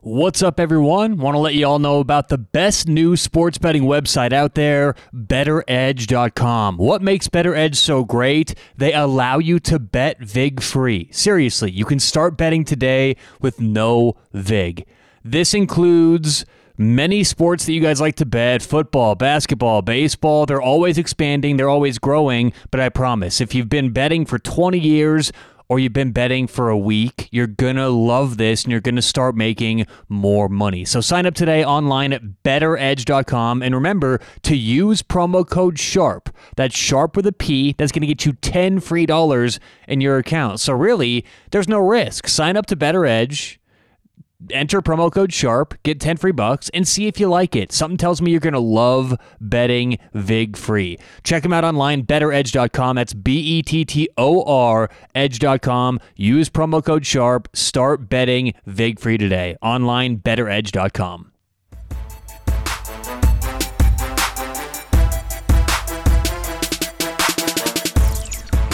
What's up, everyone? Want to let you all know about the best new sports betting website out there, BetterEdge.com. What makes BetterEdge so great? They allow you to bet VIG free. Seriously, you can start betting today with no VIG. This includes many sports that you guys like to bet football, basketball, baseball. They're always expanding, they're always growing. But I promise, if you've been betting for 20 years, or you've been betting for a week, you're going to love this and you're going to start making more money. So sign up today online at betteredge.com and remember to use promo code SHARP. That's SHARP with a P. That's going to get you 10 free dollars in your account. So really, there's no risk. Sign up to Better Edge enter promo code sharp get 10 free bucks and see if you like it. Something tells me you're going to love betting vig free. Check them out online betteredge.com that's b-e-t-t-o-r edge.com use promo code sharp. Start betting vig free today. Online betteredge.com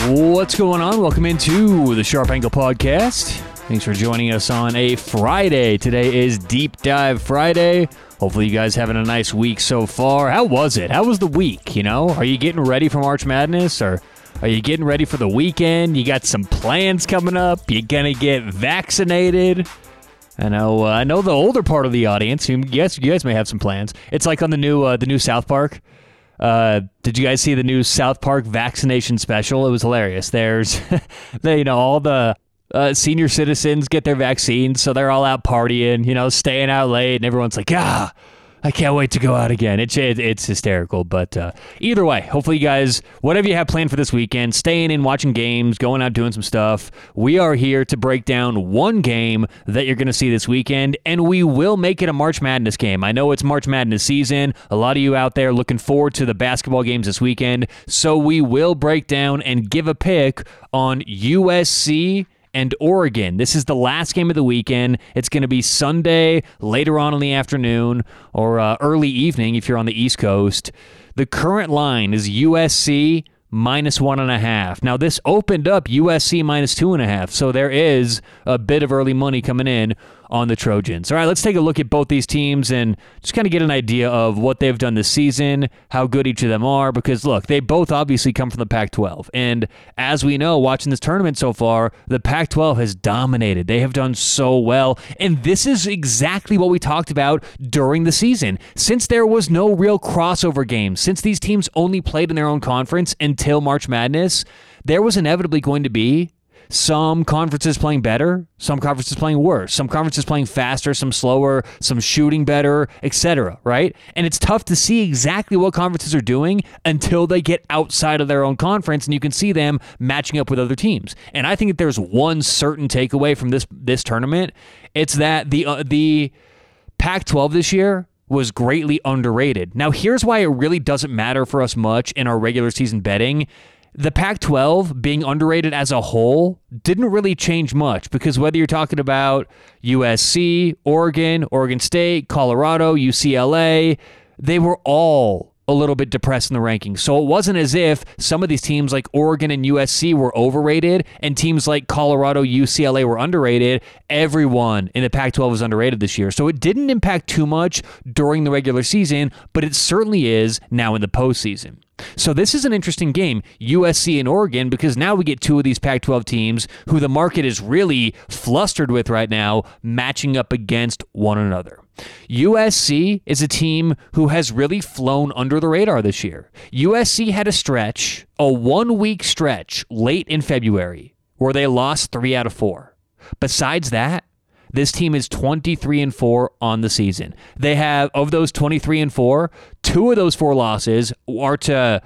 What's going on? Welcome into the Sharp Angle Podcast. Thanks for joining us on a Friday. Today is Deep Dive Friday. Hopefully, you guys having a nice week so far. How was it? How was the week? You know, are you getting ready for March Madness or are you getting ready for the weekend? You got some plans coming up. You gonna get vaccinated? I know. Uh, I know the older part of the audience. You guys, you guys may have some plans. It's like on the new uh, the new South Park. Uh, did you guys see the new South Park vaccination special? It was hilarious. There's, you know, all the uh, senior citizens get their vaccines, so they're all out partying, you know, staying out late, and everyone's like, ah, I can't wait to go out again. It's it, it's hysterical, but uh, either way, hopefully you guys, whatever you have planned for this weekend, staying in, watching games, going out doing some stuff. We are here to break down one game that you're going to see this weekend, and we will make it a March Madness game. I know it's March Madness season. A lot of you out there looking forward to the basketball games this weekend, so we will break down and give a pick on USC and Oregon. This is the last game of the weekend. It's going to be Sunday later on in the afternoon or uh, early evening if you're on the East Coast. The current line is USC minus one and a half. Now, this opened up USC minus two and a half, so there is a bit of early money coming in on the Trojans. All right, let's take a look at both these teams and just kind of get an idea of what they've done this season, how good each of them are, because look, they both obviously come from the Pac 12. And as we know, watching this tournament so far, the Pac 12 has dominated. They have done so well. And this is exactly what we talked about during the season. Since there was no real crossover games, since these teams only played in their own conference until March Madness, there was inevitably going to be some conferences playing better, some conferences playing worse, some conferences playing faster, some slower, some shooting better, etc. Right? And it's tough to see exactly what conferences are doing until they get outside of their own conference and you can see them matching up with other teams. And I think that there's one certain takeaway from this this tournament. It's that the uh, the Pac-12 this year was greatly underrated. Now, here's why it really doesn't matter for us much in our regular season betting the Pac 12 being underrated as a whole didn't really change much because whether you're talking about USC, Oregon, Oregon State, Colorado, UCLA, they were all a little bit depressed in the rankings. So it wasn't as if some of these teams like Oregon and USC were overrated and teams like Colorado, UCLA were underrated. Everyone in the Pac 12 was underrated this year. So it didn't impact too much during the regular season, but it certainly is now in the postseason. So this is an interesting game, USC and Oregon, because now we get two of these Pac-12 teams who the market is really flustered with right now, matching up against one another. USC is a team who has really flown under the radar this year. USC had a stretch, a one week stretch late in February, where they lost three out of four. Besides that, this team is 23 and 4 on the season. They have of those 23 and 4, two of those four losses are to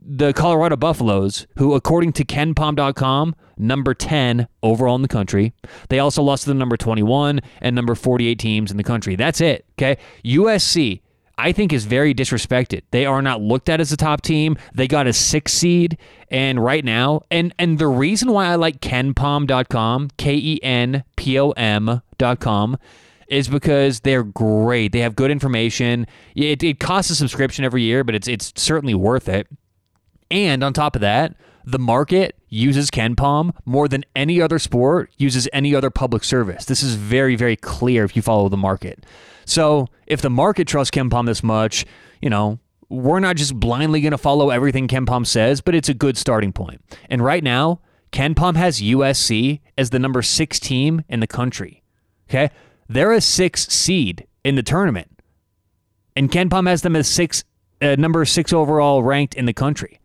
the Colorado Buffaloes, who according to kenpom.com, number 10 overall in the country. They also lost to the number 21 and number 48 teams in the country. That's it, okay? USC I think is very disrespected. They are not looked at as a top team. They got a six seed, and right now, and and the reason why I like KenPom.com, K E N P O M.com, is because they're great. They have good information. It, it costs a subscription every year, but it's it's certainly worth it. And on top of that, The market uses KenPom more than any other sport uses any other public service. This is very, very clear if you follow the market. So if the market trusts KenPom this much, you know, we're not just blindly going to follow everything KenPom says, but it's a good starting point. And right now, KenPom has USC as the number six team in the country. Okay. They're a six seed in the tournament. And KenPom has them as six, uh, number six overall ranked in the country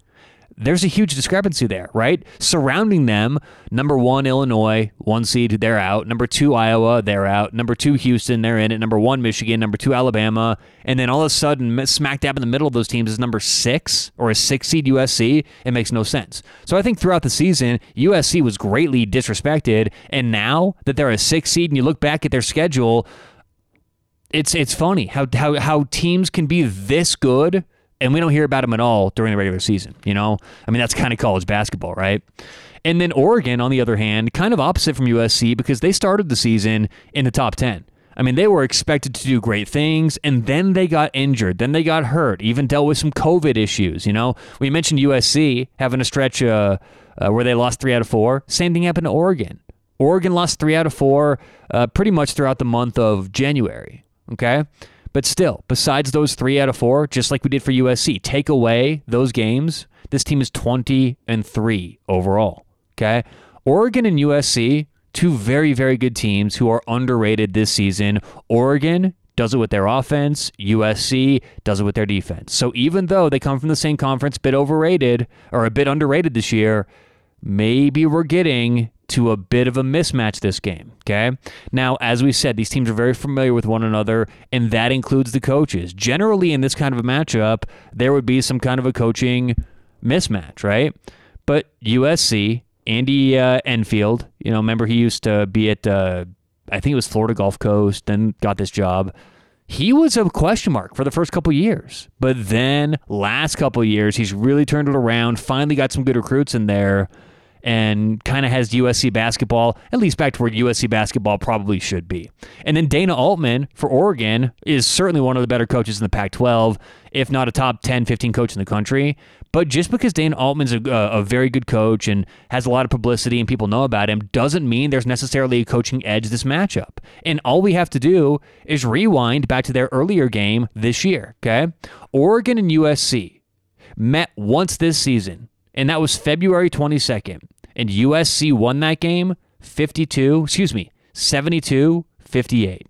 there's a huge discrepancy there, right? Surrounding them, number one, Illinois, one seed, they're out. Number two, Iowa, they're out. Number two, Houston, they're in it. Number one, Michigan. Number two, Alabama. And then all of a sudden, smack dab in the middle of those teams is number six or a six seed USC. It makes no sense. So I think throughout the season, USC was greatly disrespected. And now that they're a six seed and you look back at their schedule, it's it's funny how how how teams can be this good and we don't hear about him at all during the regular season. You know, I mean, that's kind of college basketball, right? And then Oregon, on the other hand, kind of opposite from USC because they started the season in the top 10. I mean, they were expected to do great things, and then they got injured. Then they got hurt, even dealt with some COVID issues. You know, we mentioned USC having a stretch uh, uh, where they lost three out of four. Same thing happened to Oregon. Oregon lost three out of four uh, pretty much throughout the month of January. Okay. But still, besides those three out of four, just like we did for USC, take away those games, this team is 20 and 3 overall. Okay. Oregon and USC, two very, very good teams who are underrated this season. Oregon does it with their offense. USC does it with their defense. So even though they come from the same conference, a bit overrated or a bit underrated this year, maybe we're getting to a bit of a mismatch this game. Okay. Now, as we said, these teams are very familiar with one another, and that includes the coaches. Generally, in this kind of a matchup, there would be some kind of a coaching mismatch, right? But USC, Andy uh, Enfield, you know, remember he used to be at, uh, I think it was Florida Gulf Coast, then got this job. He was a question mark for the first couple years, but then last couple years, he's really turned it around. Finally, got some good recruits in there and kind of has USC basketball at least back to where USC basketball probably should be. And then Dana Altman for Oregon is certainly one of the better coaches in the Pac 12, if not a top 10, 15 coach in the country. But just because Dana Altman's a, a, very good coach and has a lot of publicity and people know about him doesn't mean there's necessarily a coaching edge this matchup. And all we have to do is rewind back to their earlier game this year, okay? Oregon and USC met once this season, and that was February 22nd and USC won that game 52, excuse me, 72 58.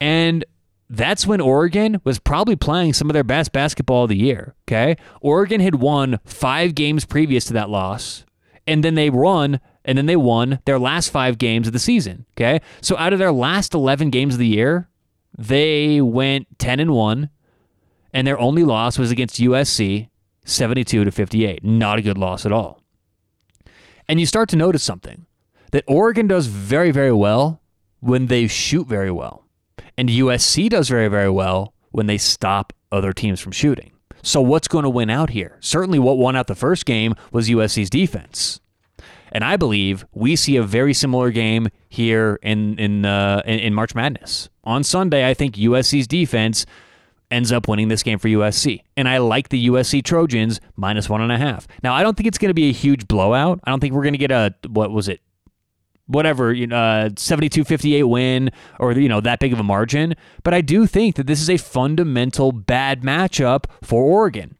And that's when Oregon was probably playing some of their best basketball of the year. Okay. Oregon had won five games previous to that loss, and then they won, and then they won their last five games of the season. Okay. So out of their last 11 games of the year, they went 10 and 1, and their only loss was against USC 72 to 58. Not a good loss at all. And you start to notice something that Oregon does very, very well when they shoot very well. And USC does very, very well when they stop other teams from shooting. So, what's going to win out here? Certainly, what won out the first game was USC's defense. And I believe we see a very similar game here in in, uh, in, in March Madness. On Sunday, I think USC's defense ends up winning this game for USC. And I like the USC Trojans minus one and a half. Now, I don't think it's going to be a huge blowout. I don't think we're going to get a, what was it? Whatever, you know, uh, 72 58 win or, you know, that big of a margin. But I do think that this is a fundamental bad matchup for Oregon.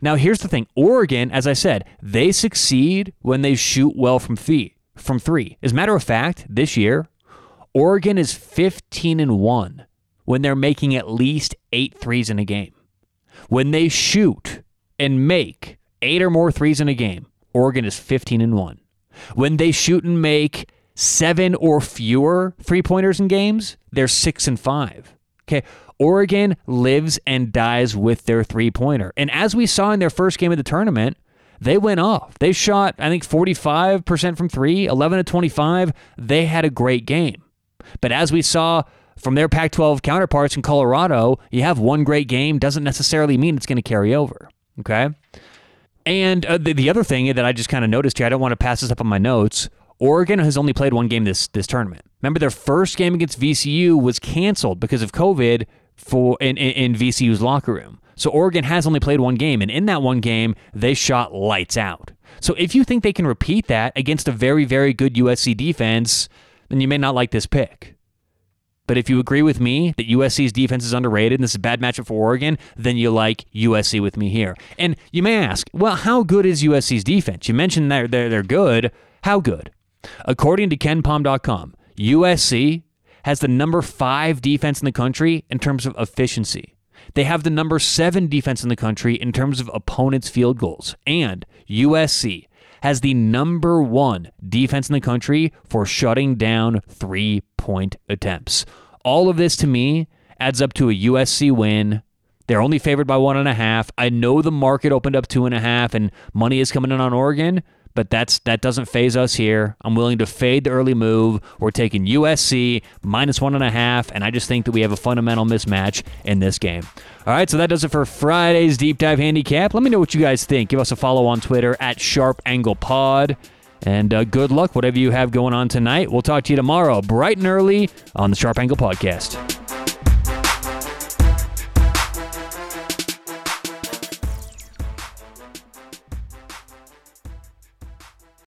Now, here's the thing Oregon, as I said, they succeed when they shoot well from three. From three. As a matter of fact, this year, Oregon is 15 and 1 when they're making at least eight threes in a game. When they shoot and make eight or more threes in a game, Oregon is 15 and 1. When they shoot and make seven or fewer three pointers in games, they're 6 and 5. Okay. Oregon lives and dies with their three pointer. And as we saw in their first game of the tournament, they went off. They shot, I think, 45% from three, 11 to 25. They had a great game. But as we saw from their Pac 12 counterparts in Colorado, you have one great game doesn't necessarily mean it's going to carry over. Okay. And uh, the, the other thing that I just kind of noticed here, I don't want to pass this up on my notes. Oregon has only played one game this this tournament. Remember, their first game against VCU was canceled because of COVID for in, in, in VCU's locker room. So Oregon has only played one game, and in that one game, they shot lights out. So if you think they can repeat that against a very, very good USC defense, then you may not like this pick. But if you agree with me that USC's defense is underrated and this is a bad matchup for Oregon, then you like USC with me here. And you may ask, well, how good is USC's defense? You mentioned they're, they're, they're good. How good? According to KenPom.com, USC has the number five defense in the country in terms of efficiency. They have the number seven defense in the country in terms of opponents' field goals. And USC has the number one defense in the country for shutting down three point attempts. All of this to me adds up to a USC win. They're only favored by one and a half. I know the market opened up two and a half and money is coming in on Oregon, but that's that doesn't faze us here. I'm willing to fade the early move. We're taking USC minus one and a half, and I just think that we have a fundamental mismatch in this game. All right, so that does it for Friday's deep dive handicap. Let me know what you guys think. Give us a follow on Twitter at Sharp Angle Pod. And uh, good luck, whatever you have going on tonight. We'll talk to you tomorrow, bright and early, on the Sharp Angle Podcast.